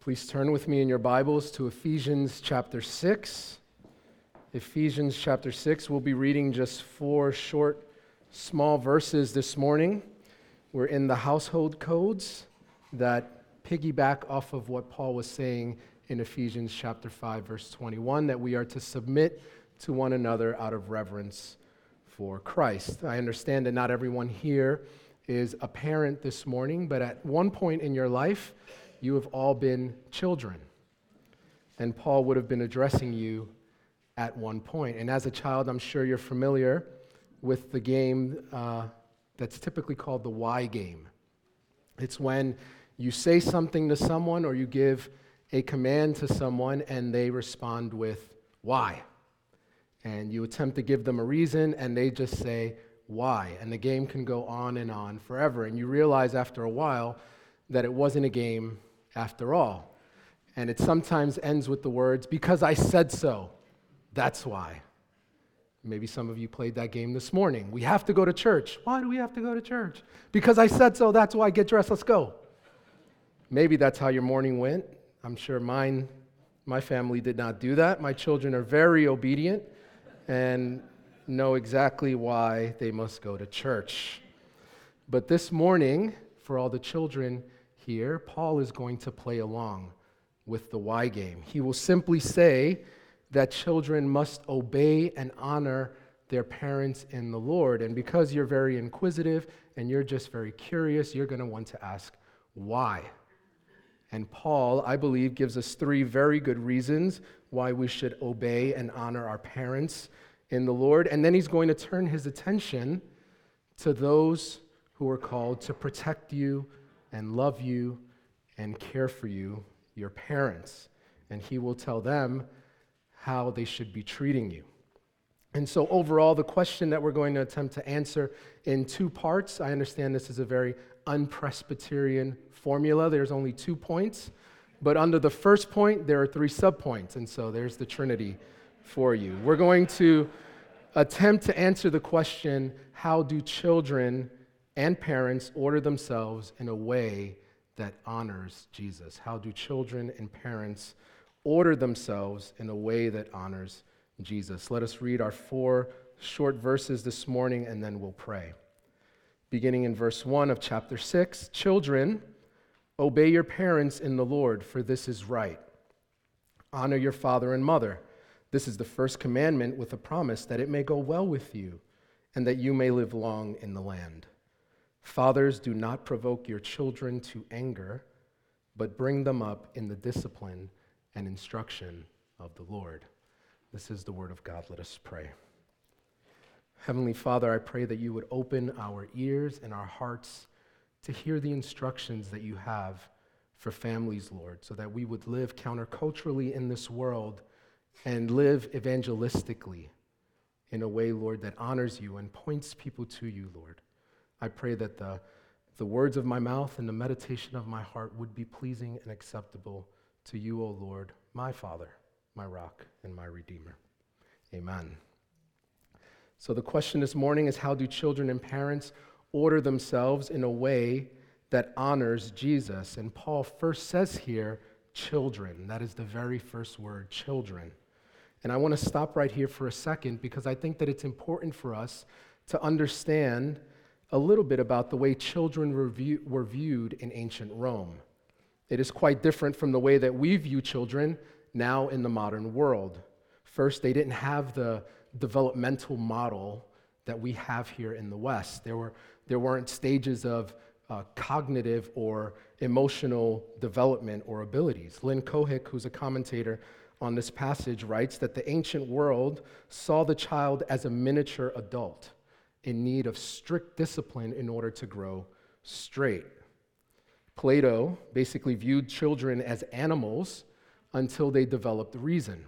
Please turn with me in your Bibles to Ephesians chapter 6. Ephesians chapter 6. We'll be reading just four short, small verses this morning. We're in the household codes that piggyback off of what Paul was saying in Ephesians chapter 5, verse 21, that we are to submit to one another out of reverence for Christ. I understand that not everyone here is a parent this morning, but at one point in your life, you have all been children. And Paul would have been addressing you at one point. And as a child, I'm sure you're familiar with the game uh, that's typically called the why game. It's when you say something to someone or you give a command to someone and they respond with why. And you attempt to give them a reason and they just say why. And the game can go on and on forever. And you realize after a while that it wasn't a game after all. And it sometimes ends with the words, because I said so. That's why. Maybe some of you played that game this morning. We have to go to church. Why do we have to go to church? Because I said so. That's why. Get dressed. Let's go. Maybe that's how your morning went. I'm sure mine, my family did not do that. My children are very obedient and know exactly why they must go to church. But this morning, for all the children, here, Paul is going to play along with the why game. He will simply say that children must obey and honor their parents in the Lord. And because you're very inquisitive and you're just very curious, you're going to want to ask why. And Paul, I believe, gives us three very good reasons why we should obey and honor our parents in the Lord. And then he's going to turn his attention to those who are called to protect you and love you and care for you, your parents. And He will tell them how they should be treating you. And so, overall, the question that we're going to attempt to answer in two parts I understand this is a very unpresbyterian formula. There's only two points. But under the first point, there are three subpoints. And so, there's the Trinity for you. We're going to attempt to answer the question how do children and parents order themselves in a way that honors Jesus? How do children and parents order themselves in a way that honors Jesus? Let us read our four short verses this morning and then we'll pray. Beginning in verse 1 of chapter 6 Children, obey your parents in the Lord, for this is right. Honor your father and mother. This is the first commandment with a promise that it may go well with you and that you may live long in the land. Fathers, do not provoke your children to anger, but bring them up in the discipline and instruction of the Lord. This is the word of God. Let us pray. Heavenly Father, I pray that you would open our ears and our hearts to hear the instructions that you have for families, Lord, so that we would live counterculturally in this world and live evangelistically in a way, Lord, that honors you and points people to you, Lord. I pray that the, the words of my mouth and the meditation of my heart would be pleasing and acceptable to you, O Lord, my Father, my rock, and my Redeemer. Amen. So, the question this morning is how do children and parents order themselves in a way that honors Jesus? And Paul first says here, children. That is the very first word, children. And I want to stop right here for a second because I think that it's important for us to understand a little bit about the way children were, view, were viewed in ancient Rome. It is quite different from the way that we view children now in the modern world. First, they didn't have the developmental model that we have here in the West. There, were, there weren't stages of uh, cognitive or emotional development or abilities. Lynn Cohick, who's a commentator on this passage, writes that the ancient world saw the child as a miniature adult in need of strict discipline in order to grow straight. Plato basically viewed children as animals until they developed reason.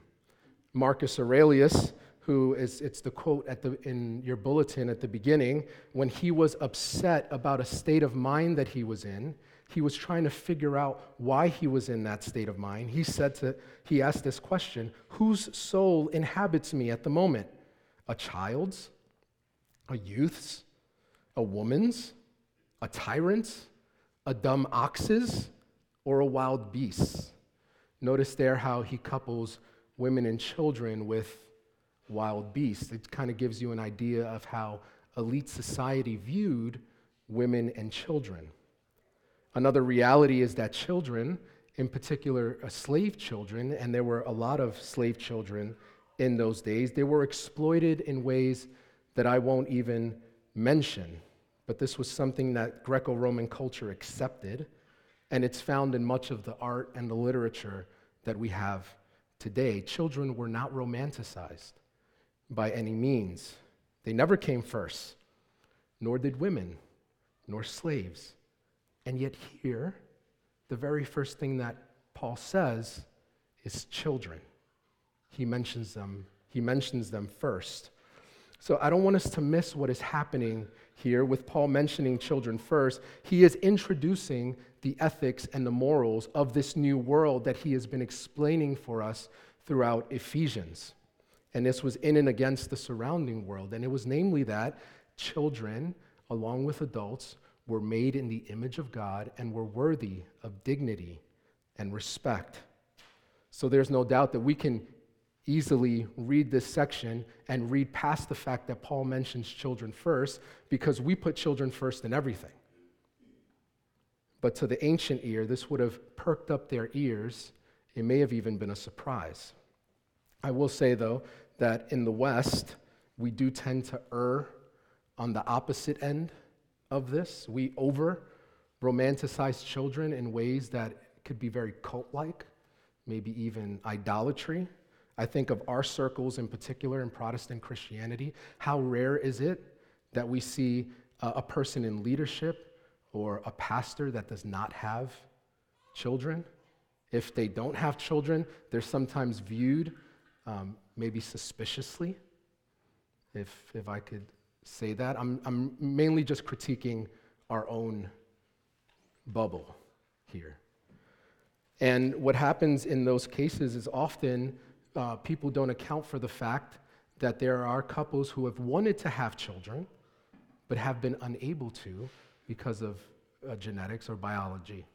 Marcus Aurelius, who is, it's the quote at the, in your bulletin at the beginning, when he was upset about a state of mind that he was in, he was trying to figure out why he was in that state of mind. He said to, he asked this question Whose soul inhabits me at the moment? A child's? A youth's, a woman's, a tyrant's, a dumb ox's, or a wild beast's? Notice there how he couples women and children with wild beasts. It kind of gives you an idea of how elite society viewed women and children. Another reality is that children, in particular uh, slave children, and there were a lot of slave children in those days, they were exploited in ways that I won't even mention. But this was something that Greco Roman culture accepted, and it's found in much of the art and the literature that we have today. Children were not romanticized by any means, they never came first, nor did women, nor slaves. And yet, here, the very first thing that Paul says is children. He mentions them, he mentions them first. So I don't want us to miss what is happening here with Paul mentioning children first. He is introducing the ethics and the morals of this new world that he has been explaining for us throughout Ephesians. And this was in and against the surrounding world. And it was namely that children, along with adults, were made in the image of God and were worthy of dignity and respect. So there's no doubt that we can easily read this section and read past the fact that Paul mentions children first because we put children first in everything. But to the ancient ear, this would have perked up their ears. It may have even been a surprise. I will say, though, that in the West, we do tend to err on the opposite end of this. We over romanticize children in ways that could be very cult like, maybe even idolatry. I think of our circles in particular in Protestant Christianity. How rare is it that we see a, person in leadership or a pastor that does not have children? If they don't have children, they're sometimes viewed um, maybe suspiciously, if, if I could say that. I'm, I'm mainly just critiquing our own bubble here. And what happens in those cases is often uh, people don't account for the fact that there are couples who have wanted to have children but have been unable to because of uh, genetics or biology.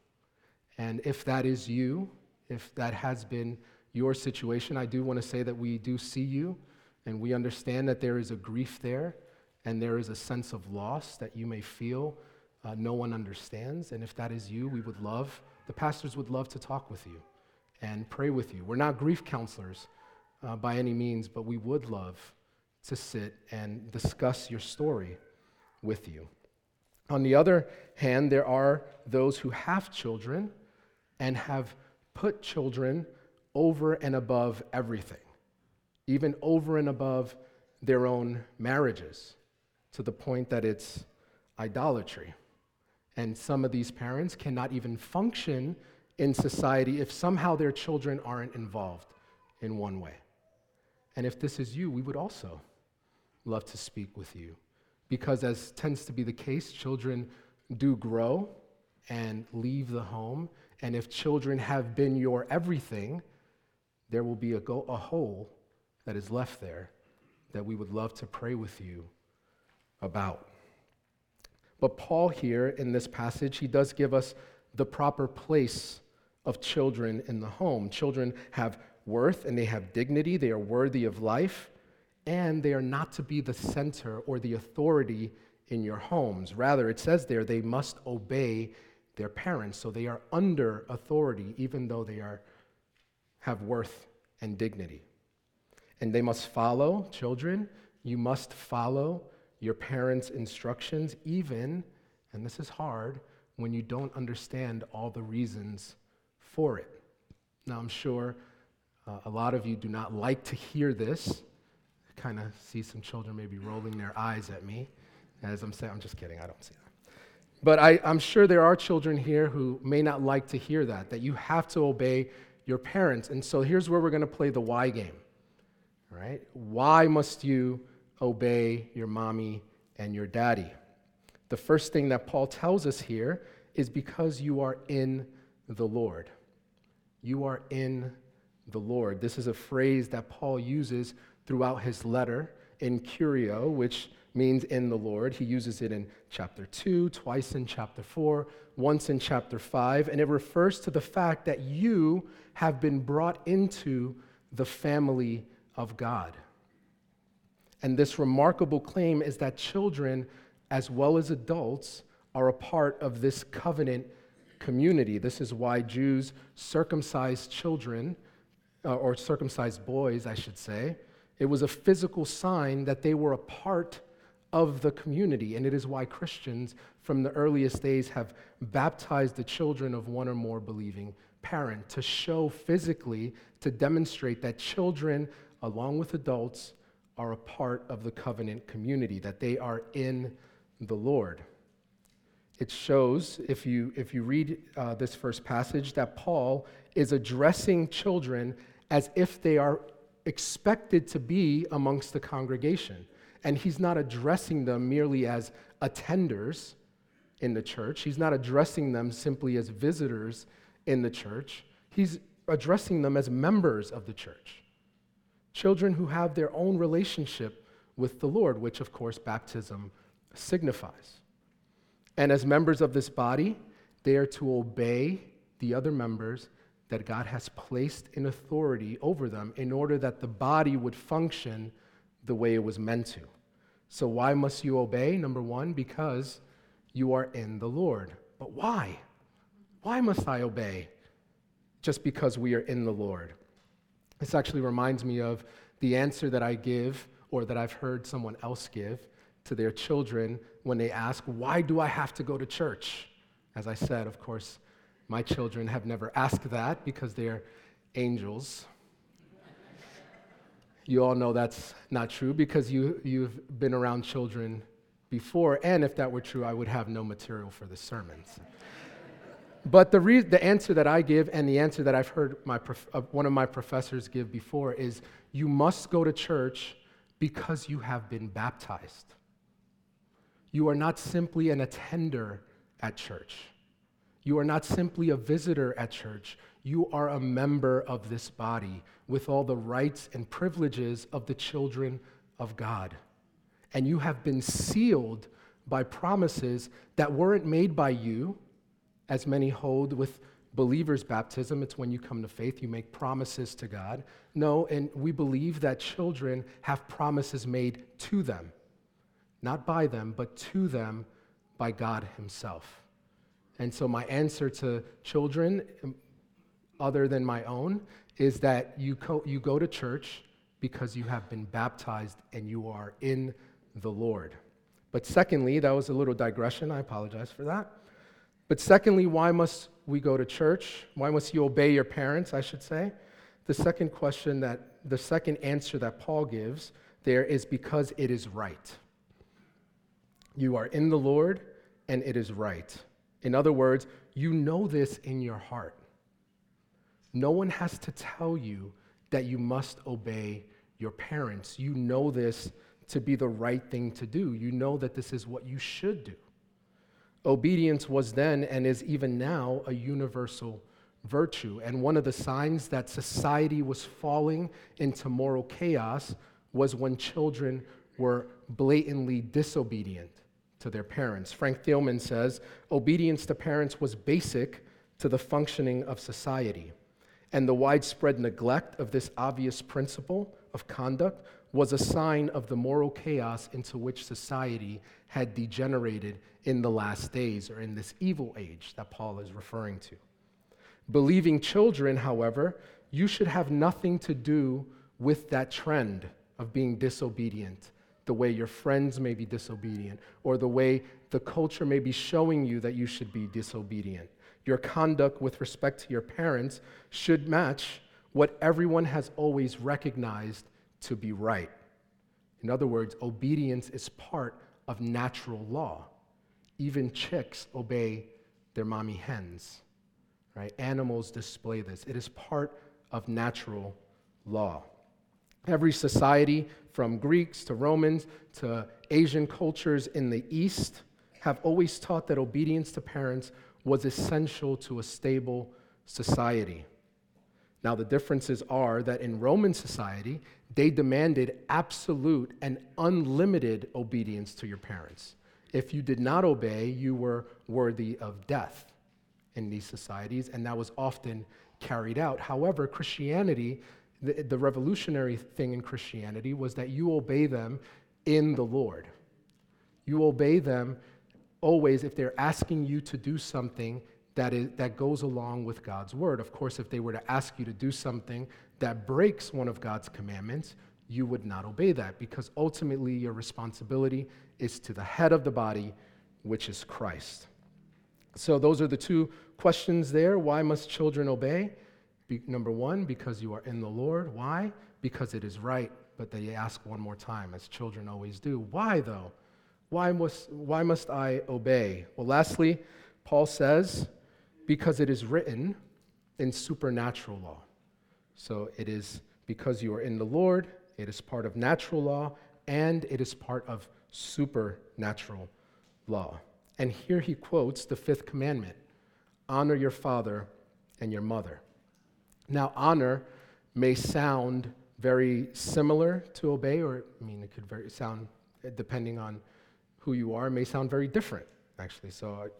And if that is you, if that has been your situation, I do want to say that we do see you and we understand that there is a grief there and there is a sense of loss that you may feel uh, no one understands. And if that is you, we would love, the pastors would love to talk with you and pray with you. We're not grief counselors uh, by any means, but we would love to sit and discuss your story with you. On the other hand, there are those who have children and have put children over and above everything, even over and above their own marriages, to the point that it's idolatry. And some of these parents cannot even function in society if somehow their children aren't involved in one way. And if this is you, we would also love to speak with you. Because, as tends to be the case, children do grow and leave the home. And if children have been your everything, there will be a, go- a hole that is left there that we would love to pray with you about. But Paul, here in this passage, he does give us the proper place of children in the home. Children have worth and they have dignity, they are worthy of life, and they are not to be the center or the authority in your homes. Rather, it says there they must obey their parents, so they are under authority, even though they are have worth and dignity. And they must follow, children, you must follow your parents' instructions, even, and this is hard, when you don't understand all the reasons for it. Now, I'm sure uh, a lot of you do not like to hear this. I kind of see some children maybe rolling their eyes at me as I'm saying, I'm just kidding, I don't see that. But I, I'm sure there are children here who may not like to hear that, that you have to obey your parents. And so here's where we're going to play the why game. Right? Why must you obey your mommy and your daddy? The first thing that Paul tells us here is because you are in the Lord. You are in the Lord. This is a phrase that Paul uses throughout his letter en kurio, which means in the Lord. He uses it in chapter 2, twice in chapter 4, once in chapter 5, and it refers to the fact that you have been brought into the family of God. And this remarkable claim is that children, as well as adults, are a part of this covenant community. This is why Jews circumcised children, uh, or circumcised boys, I should say. It was a physical sign that they were a part of the community. And it is why Christians from the earliest days have baptized the children of one or more believing parent to show physically, to demonstrate that children, along with adults, are a part of the covenant community, that they are in the Lord. It shows, if you, if you read uh, this first passage, that Paul is addressing children as if they are expected to be amongst the congregation. And he's not addressing them merely as attenders in the church, he's not addressing them simply as visitors in the church. He's addressing them as members of the church. Children who have their own relationship with the Lord, which of course baptism signifies. And as members of this body, they are to obey the other members that God has placed in authority over them in order that the body would function the way it was meant to. So, why must you obey? Number one, because you are in the Lord. But why? Why must I obey? Just because we are in the Lord. This actually reminds me of the answer that I give or that I've heard someone else give to their children when they ask, Why do I have to go to church? As I said, of course, my children have never asked that because they're angels. You all know that's not true because you, you've been around children before, and if that were true, I would have no material for the sermons. but the, re- the answer that I give, and the answer that I've heard my prof- uh, one of my professors give before, is you must go to church because you have been baptized. You are not simply an attender at church. You are not simply a visitor at church. You are a member of this body with all the rights and privileges of the children of God. And you have been sealed by promises that weren't made by you, as many hold with believers' baptism. It's when you come to faith, you make promises to God. No, and we believe that children have promises made to them, not by them, but to them by God Himself. And so, my answer to children, um, other than my own, is that you, co- you go to church because you have been baptized and you are in the Lord. But secondly, that was a little digression. I apologize for that. But secondly, why must we go to church? Why must you obey your parents, I should say? The second question that, the second answer that Paul gives there is because it is right. You are in the Lord and it is right. In other words, you know this in your heart. No one has to tell you that you must obey your parents. You know this to be the right thing to do. You know that this is what you should do. Obedience was then and is even now a universal virtue. And one of the signs that society was falling into moral chaos was when children were blatantly disobedient to their parents. Frank Thielman says obedience to parents was basic to the functioning of society. And the widespread neglect of this obvious principle of conduct was a sign of the moral chaos into which society had degenerated in the last days or in this evil age that Paul is referring to. Believing children, however, you should have nothing to do with that trend of being disobedient, the way your friends may be disobedient, or the way the culture may be showing you that you should be disobedient. Your conduct with respect to your parents should match what everyone has always recognized to be right. In other words, obedience is part of natural law. Even chicks obey their mommy hens, right? Animals display this. It is part of natural law. Every society, from Greeks to Romans to Asian cultures in the East, have always taught that obedience to parents was essential to a stable society. Now, the differences are that in Roman society, they demanded absolute and unlimited obedience to your parents. If you did not obey, you were worthy of death in these societies, and that was often carried out. However, Christianity, the, the revolutionary thing in Christianity was that you obey them in the Lord. You obey them always if they're asking you to do something that, is, that goes along with God's word. Of course, if they were to ask you to do something that breaks one of God's commandments, you would not obey that because ultimately your responsibility is to the head of the body, which is Christ. So, those are the two questions there. Why must children obey? Be, number one, because you are in the Lord. Why? Because it is right. But they ask one more time, as children always do. Why, though? Why must, why must I obey? Well, lastly, Paul says, because it is written in supernatural law. So it is because you are in the Lord, it is part of natural law, and it is part of supernatural law. And here he quotes the fifth commandment honor your father and your mother. Now, honor may sound very similar to obey, or I mean, it could very sound, depending on who you are, may sound very different, actually. So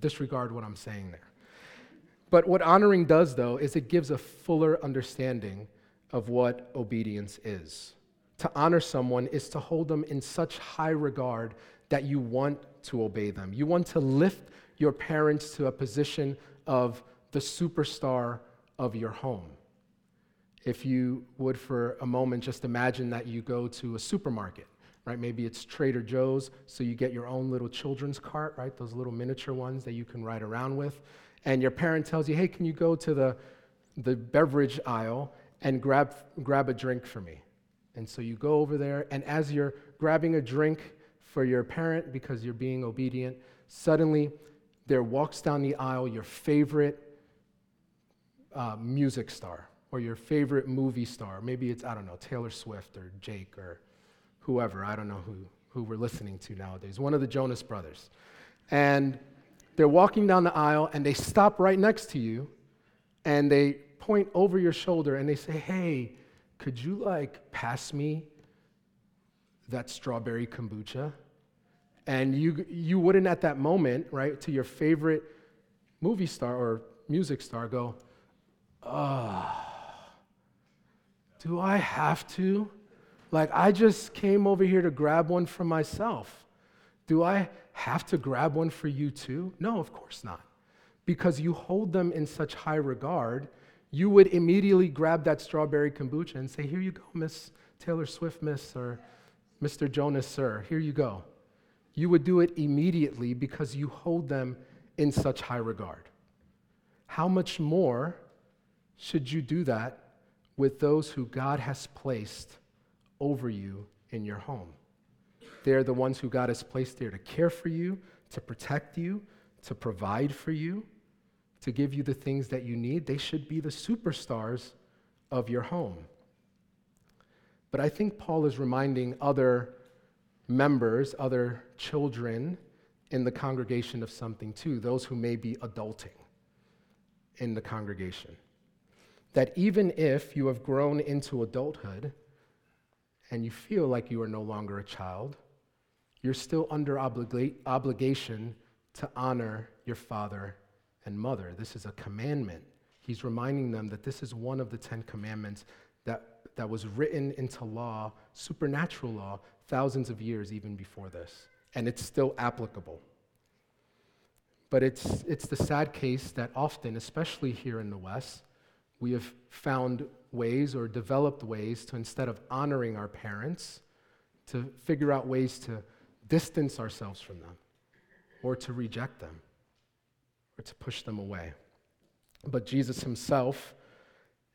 disregard what I'm saying there. But what honoring does, though, is it gives a fuller understanding of what obedience is. To honor someone is to hold them in such high regard that you want to obey them. You want to lift your parents to a position of the superstar of your home. If you would, for a moment, just imagine that you go to a supermarket, right? Maybe it's Trader Joe's, so you get your own little children's cart, right? Those little miniature ones that you can ride around with and your parent tells you, hey, can you go to the, the beverage aisle and grab, grab a drink for me? And so you go over there, and as you're grabbing a drink for your parent because you're being obedient, suddenly there walks down the aisle your favorite uh, music star or your favorite movie star. Maybe it's, I don't know, Taylor Swift or Jake or whoever. I don't know who, who we're listening to nowadays. One of the Jonas brothers. And they're walking down the aisle and they stop right next to you and they point over your shoulder and they say, Hey, could you like pass me that strawberry kombucha? And you, you wouldn't at that moment, right, to your favorite movie star or music star go, Oh, do I have to? Like, I just came over here to grab one for myself. Do I have to grab one for you too? No, of course not. Because you hold them in such high regard, you would immediately grab that strawberry kombucha and say, Here you go, Miss Taylor Swift, Miss, or Mr. Jonas, sir, here you go. You would do it immediately because you hold them in such high regard. How much more should you do that with those who God has placed over you in your home? They're the ones who God has placed there to care for you, to protect you, to provide for you, to give you the things that you need. They should be the superstars of your home. But I think Paul is reminding other members, other children in the congregation of something too, those who may be adulting in the congregation. That even if you have grown into adulthood and you feel like you are no longer a child, you're still under obliga- obligation to honor your father and mother. This is a commandment. He's reminding them that this is one of the Ten Commandments that, that was written into law, supernatural law, thousands of years even before this. And it's still applicable. But it's, it's the sad case that often, especially here in the West, we have found ways or developed ways to, instead of honoring our parents, to figure out ways to distance ourselves from them or to reject them or to push them away. But Jesus himself,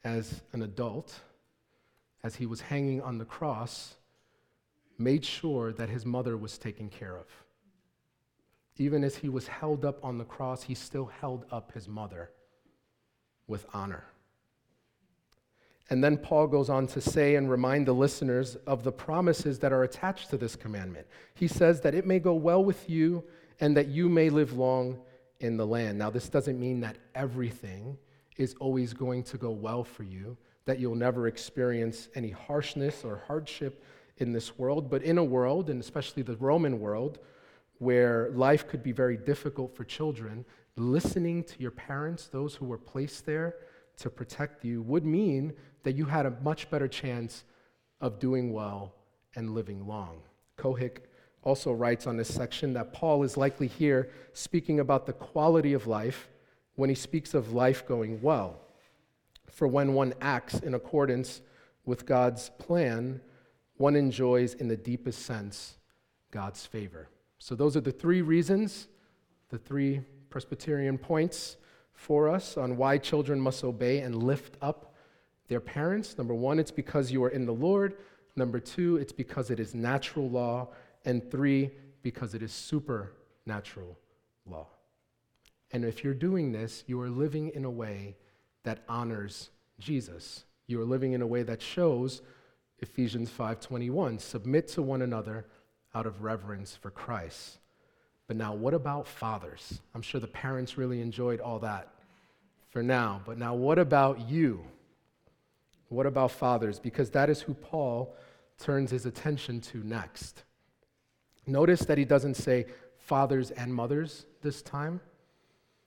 as an adult, as he was hanging on the cross, made sure that his mother was taken care of. Even as he was held up on the cross, he still held up his mother with honor. And then Paul goes on to say and remind the listeners of the promises that are attached to this commandment. He says that it may go well with you and that you may live long in the land. Now, this doesn't mean that everything is always going to go well for you, that you'll never experience any harshness or hardship in this world, but in a world, and especially the Roman world, where life could be very difficult for children, listening to your parents, those who were placed there to protect you, would mean that you had a much better chance of doing well and living long. Cohick also writes on this section that Paul is likely here speaking about the quality of life when he speaks of life going well. For when one acts in accordance with God's plan, one enjoys in the deepest sense God's favor. So, those are the three reasons, the three Presbyterian points for us on why children must obey and lift up their parents. Number one, it's because you are in the Lord. Number two, it's because it is natural law. And three, because it is supernatural law. And if you're doing this, you are living in a way that honors Jesus. You are living in a way that shows Ephesians 5:21, submit to one another out of reverence for Christ. But now what about fathers? I'm sure the parents really enjoyed all that for now, but now what about you? What about fathers? Because that is who Paul turns his attention to next. Notice that he doesn't say fathers and mothers this time.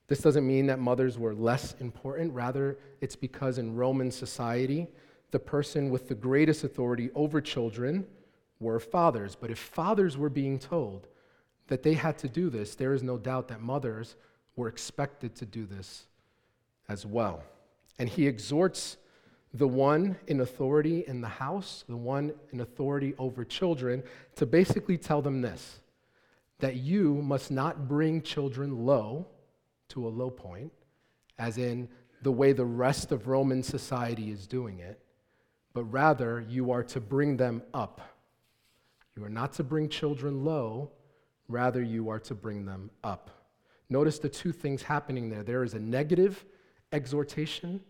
This doesn't mean that mothers were less important. Rather, it's because in Roman society, the person with the greatest authority over children were fathers. But if fathers were being told that they had to do this, there is no doubt that mothers were expected to do this as well. And he exhorts the one in authority in the house, the one in authority over children, to basically tell them this that you must not bring children low to a low point, as in the way the rest of Roman society is doing it, but rather you are to bring them up. You are not to bring children low, rather, you are to bring them up. Notice the two things happening there there is a negative exhortation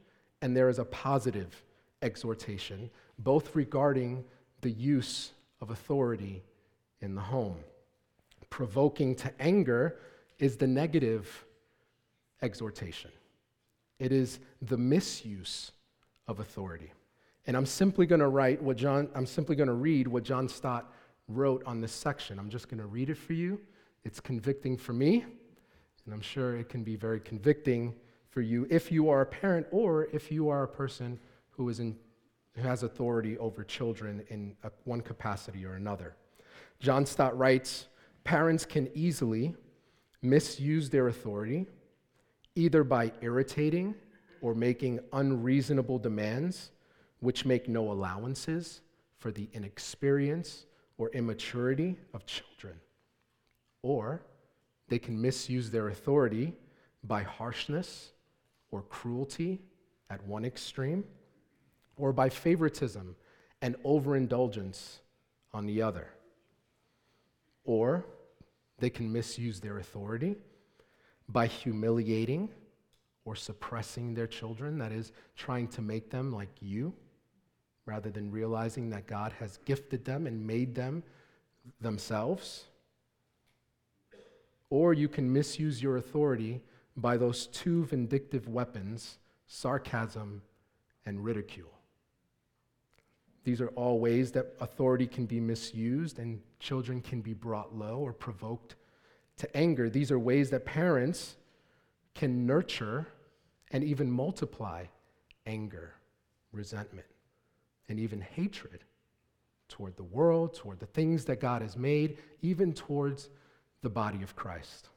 and there is a positive exhortation, both regarding the use of authority in the home. Provoking to anger is the negative exhortation, it is the misuse of authority. And I'm simply going to write what John, I'm simply going to read what John Stott wrote on this section. I'm just going to read it for you. It's convicting for me, and I'm sure it can be very convicting for you if you are a parent or if you are a person who, is in, who has authority over children in a, one capacity or another. John Stott writes Parents can easily misuse their authority either by irritating or making unreasonable demands which make no allowances for the inexperience or immaturity of children. Or they can misuse their authority by harshness or cruelty at one extreme, or by favoritism and overindulgence on the other. Or they can misuse their authority by humiliating or suppressing their children, that is, trying to make them like you rather than realizing that God has gifted them and made them themselves. Or you can misuse your authority by those two vindictive weapons sarcasm and ridicule. These are all ways that authority can be misused and children can be brought low or provoked to anger. These are ways that parents can nurture and even multiply anger, resentment and even hatred toward the world, toward the things that God has made, even towards the body of Christ.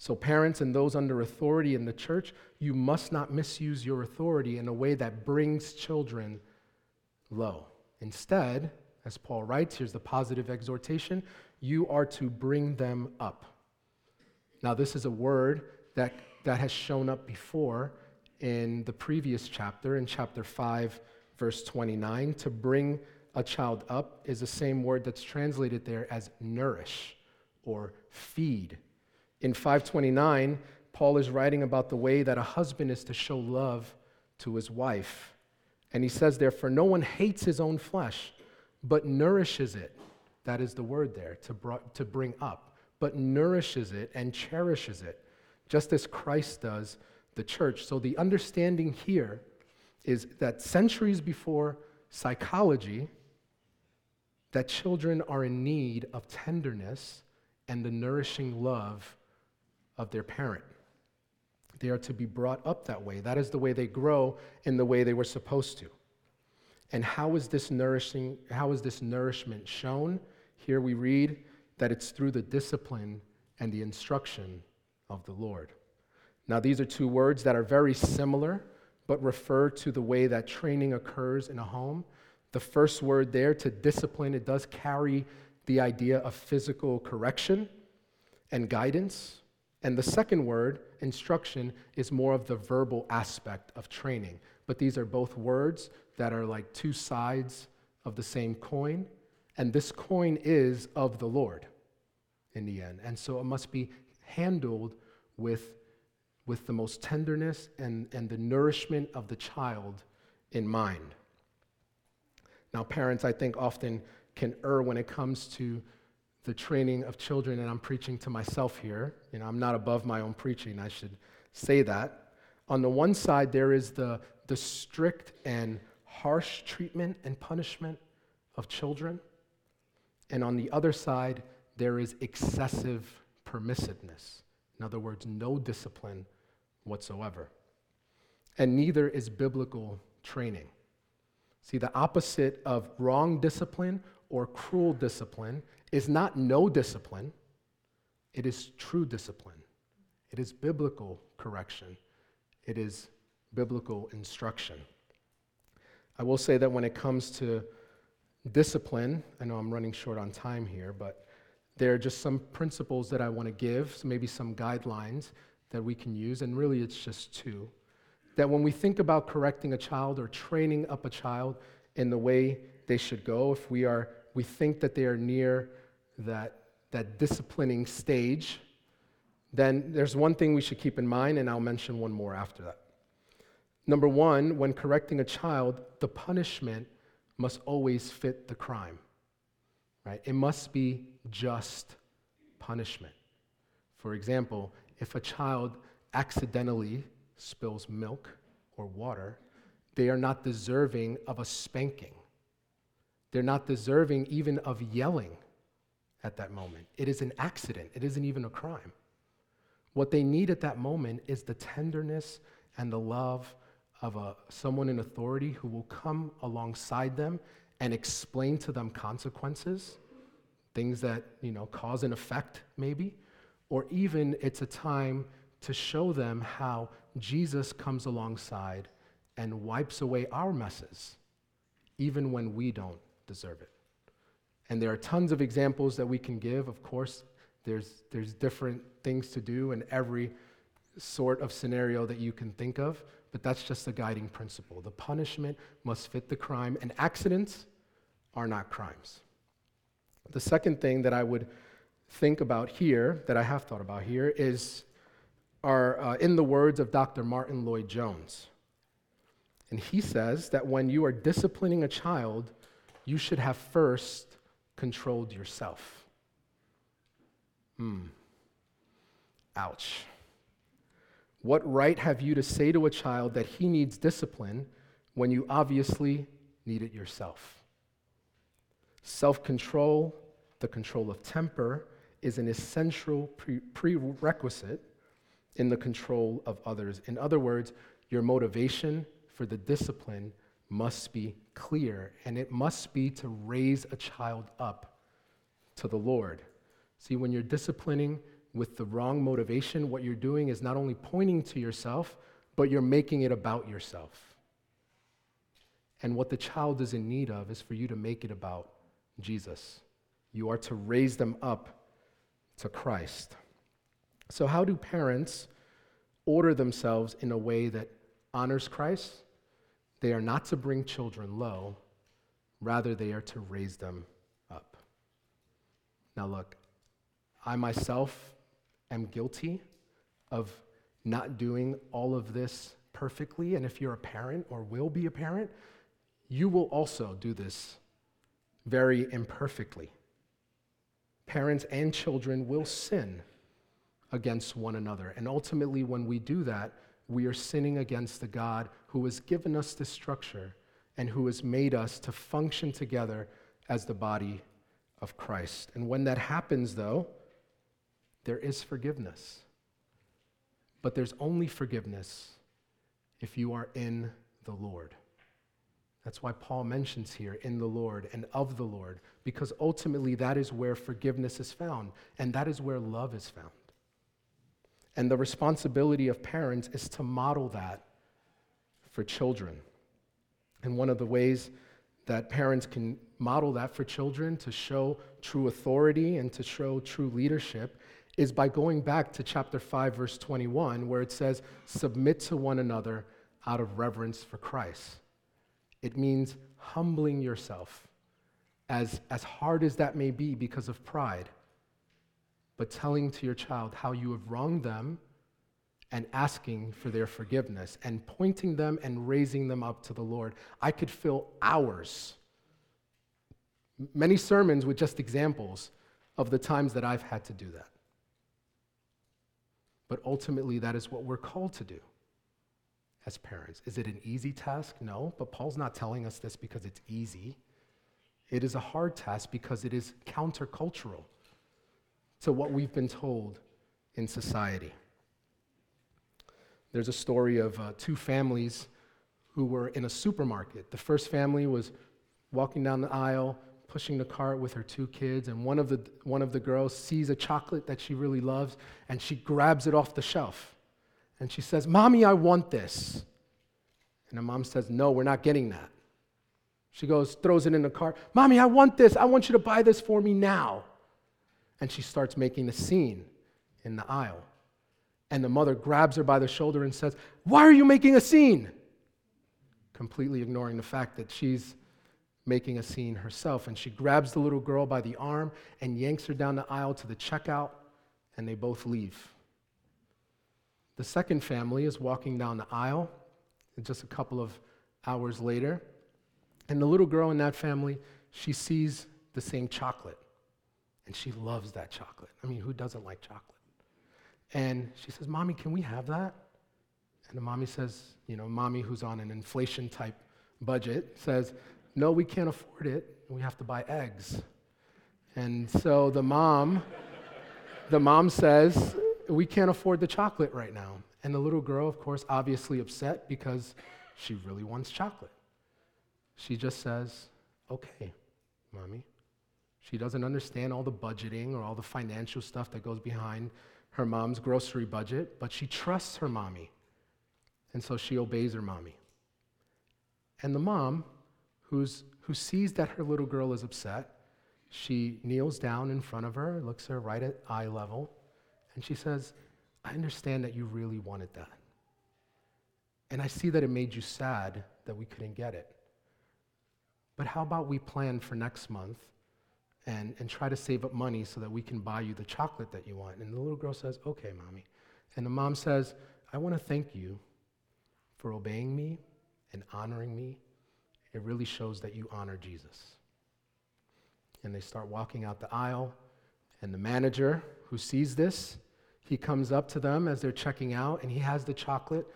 So, parents and those under authority in the church, you must not misuse your authority in a way that brings children low. Instead, as Paul writes, here's the positive exhortation you are to bring them up. Now, this is a word that, that has shown up before in the previous chapter, in chapter 5, verse 29. To bring a child up is the same word that's translated there as nourish or feed. In 529, Paul is writing about the way that a husband is to show love to his wife. And he says there, For no one hates his own flesh, but nourishes it. That is the word there, to, br- to bring up, but nourishes it and cherishes it, just as Christ does the church. So the understanding here is that centuries before psychology, that children are in need of tenderness and the nourishing love of their parent. They are to be brought up that way. That is the way they grow in the way they were supposed to. And how is this nourishing how is this nourishment shown? Here we read that it's through the discipline and the instruction of the Lord. Now these are two words that are very similar but refer to the way that training occurs in a home. The first word there to discipline it does carry the idea of physical correction and guidance. And the second word, instruction, is more of the verbal aspect of training. But these are both words that are like two sides of the same coin. And this coin is of the Lord in the end. And so it must be handled with, with the most tenderness and, and the nourishment of the child in mind. Now, parents, I think, often can err when it comes to the training of children, and I'm preaching to myself here. You know, I'm not above my own preaching, I should say that. On the one side, there is the, the strict and harsh treatment and punishment of children. And on the other side, there is excessive permissiveness. In other words, no discipline whatsoever. And neither is biblical training. See, the opposite of wrong discipline or cruel discipline is not no discipline, it is true discipline. It is biblical correction. It is biblical instruction. I will say that when it comes to discipline, I know I'm running short on time here, but there are just some principles that I want to give, so maybe some guidelines that we can use, and really it's just two. That when we think about correcting a child or training up a child in the way they should go, if we are we think that they are near that, that disciplining stage, then there's one thing we should keep in mind, and I'll mention one more after that. Number one, when correcting a child, the punishment must always fit the crime, right? It must be just punishment. For example, if a child accidentally spills milk or water, they are not deserving of a spanking. They're not deserving even of yelling at that moment. It is an accident, it isn't even a crime. What they need at that moment is the tenderness and the love of a, someone in authority who will come alongside them and explain to them consequences, things that you know cause an effect maybe, or even it's a time to show them how Jesus comes alongside and wipes away our messes, even when we don't deserve it. And there are tons of examples that we can give. Of course, there's, there's different things to do in every sort of scenario that you can think of, but that's just the guiding principle. The punishment must fit the crime, and accidents are not crimes. The second thing that I would think about here, that I have thought about here, is are uh, in the words of Dr. Martyn Lloyd-Jones. And he says that when you are disciplining a child, you should have first controlled yourself. Hmm. Ouch. What right have you to say to a child that he needs discipline when you obviously need it yourself? Self control, the control of temper, is an essential pre- prerequisite in the control of others. In other words, your motivation for the discipline must be clear, and it must be to raise a child up to the Lord. See, when you're disciplining with the wrong motivation, what you're doing is not only pointing to yourself, but you're making it about yourself. And what the child is in need of is for you to make it about Jesus. You are to raise them up to Christ. So, how do parents order themselves in a way that honors Christ they are not to bring children low, rather, they are to raise them up. Now, look, I myself am guilty of not doing all of this perfectly. And if you're a parent or will be a parent, you will also do this very imperfectly. Parents and children will sin against one another. And ultimately, when we do that, we are sinning against the God who has given us this structure and who has made us to function together as the body of Christ. And when that happens, though, there is forgiveness. But there's only forgiveness if you are in the Lord. That's why Paul mentions here in the Lord and of the Lord, because ultimately that is where forgiveness is found, and that is where love is found. And the responsibility of parents is to model that for children. And one of the ways that parents can model that for children to show true authority and to show true leadership is by going back to chapter 5, verse 21, where it says, Submit to one another out of reverence for Christ. It means humbling yourself, as, as hard as that may be because of pride, but telling to your child how you have wronged them and asking for their forgiveness and pointing them and raising them up to the Lord. I could fill hours, many sermons with just examples of the times that I've had to do that. But ultimately, that is what we're called to do as parents. Is it an easy task? No, but Paul's not telling us this because it's easy. It is a hard task because it is countercultural to what we've been told in society. There's a story of uh, two families who were in a supermarket. The first family was walking down the aisle, pushing the cart with her two kids, and one of the, one of the girls sees a chocolate that she really loves, and she grabs it off the shelf. And she says, Mommy, I want this. And the mom says, No, we're not getting that. She goes, throws it in the cart. Mommy, I want this. I want you to buy this for me now. And she starts making a scene in the aisle. And the mother grabs her by the shoulder and says, Why are you making a scene? Completely ignoring the fact that she's making a scene herself. And she grabs the little girl by the arm and yanks her down the aisle to the checkout, and they both leave. The second family is walking down the aisle just a couple of hours later. And the little girl in that family, she sees the same chocolate. And she loves that chocolate. I mean, who doesn't like chocolate? And she says, Mommy, can we have that? And the mommy says, you know, mommy who's on an inflation type budget says, No, we can't afford it. We have to buy eggs. And so the mom, the mom says, We can't afford the chocolate right now. And the little girl, of course, obviously upset because she really wants chocolate. She just says, Okay, mommy. She doesn't understand all the budgeting or all the financial stuff that goes behind her mom's grocery budget, but she trusts her mommy. And so she obeys her mommy. And the mom, who's, who sees that her little girl is upset, she kneels down in front of her, looks her right at eye level, and she says, I understand that you really wanted that. And I see that it made you sad that we couldn't get it. But how about we plan for next month and, and try to save up money so that we can buy you the chocolate that you want. And the little girl says, Okay, mommy. And the mom says, I want to thank you for obeying me and honoring me. It really shows that you honor Jesus. And they start walking out the aisle, and the manager who sees this, he comes up to them as they're checking out, and he has the chocolate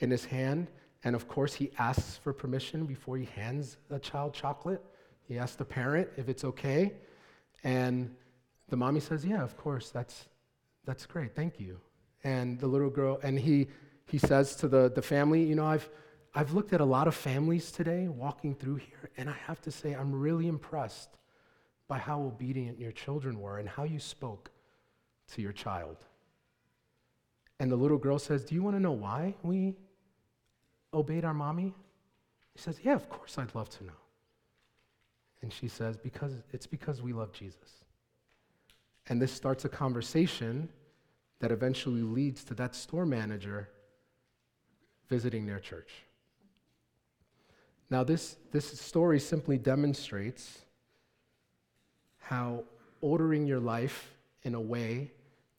in his hand. And of course, he asks for permission before he hands a child chocolate. He asks the parent if it's okay. And the mommy says, Yeah, of course, that's, that's great, thank you. And the little girl, and he, he says to the, the family, You know, I've, I've looked at a lot of families today walking through here, and I have to say, I'm really impressed by how obedient your children were and how you spoke to your child. And the little girl says, Do you want to know why we obeyed our mommy? He says, Yeah, of course, I'd love to know. And she says, because it's because we love Jesus. And this starts a conversation that eventually leads to that store manager visiting their church. Now, this, this story simply demonstrates how ordering your life in a way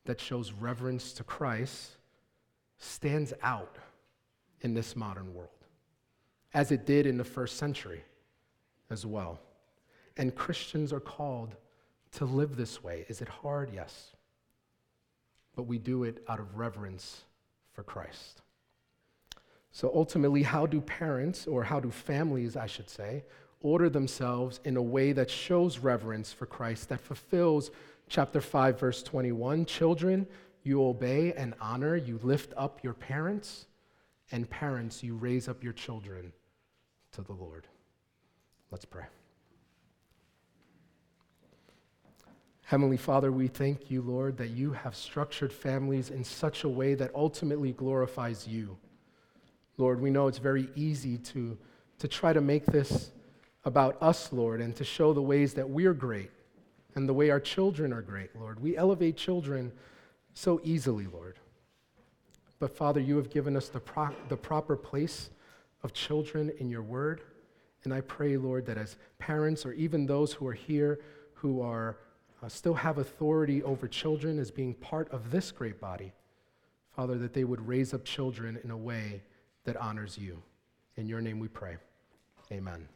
that shows reverence to Christ stands out in this modern world, as it did in the first century as well. And Christians are called to live this way. Is it hard? Yes. But we do it out of reverence for Christ. So ultimately, how do parents, or how do families, I should say, order themselves in a way that shows reverence for Christ, that fulfills chapter 5, verse 21? Children, you obey and honor, you lift up your parents, and parents, you raise up your children to the Lord. Let's pray. Heavenly Father, we thank you, Lord, that you have structured families in such a way that ultimately glorifies you. Lord, we know it's very easy to, to try to make this about us, Lord, and to show the ways that we're great and the way our children are great, Lord. We elevate children so easily, Lord. But Father, you have given us the, pro- the proper place of children in your word. And I pray, Lord, that as parents or even those who are here who are uh, still have authority over children as being part of this great body, Father, that they would raise up children in a way that honors you. In your name we pray. Amen.